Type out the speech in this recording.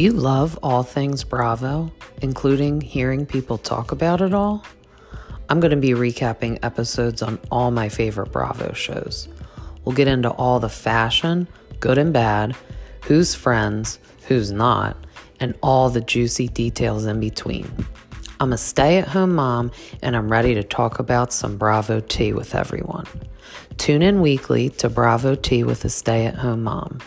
Do you love all things Bravo, including hearing people talk about it all? I'm going to be recapping episodes on all my favorite Bravo shows. We'll get into all the fashion, good and bad, who's friends, who's not, and all the juicy details in between. I'm a stay at home mom and I'm ready to talk about some Bravo tea with everyone. Tune in weekly to Bravo Tea with a Stay at Home Mom.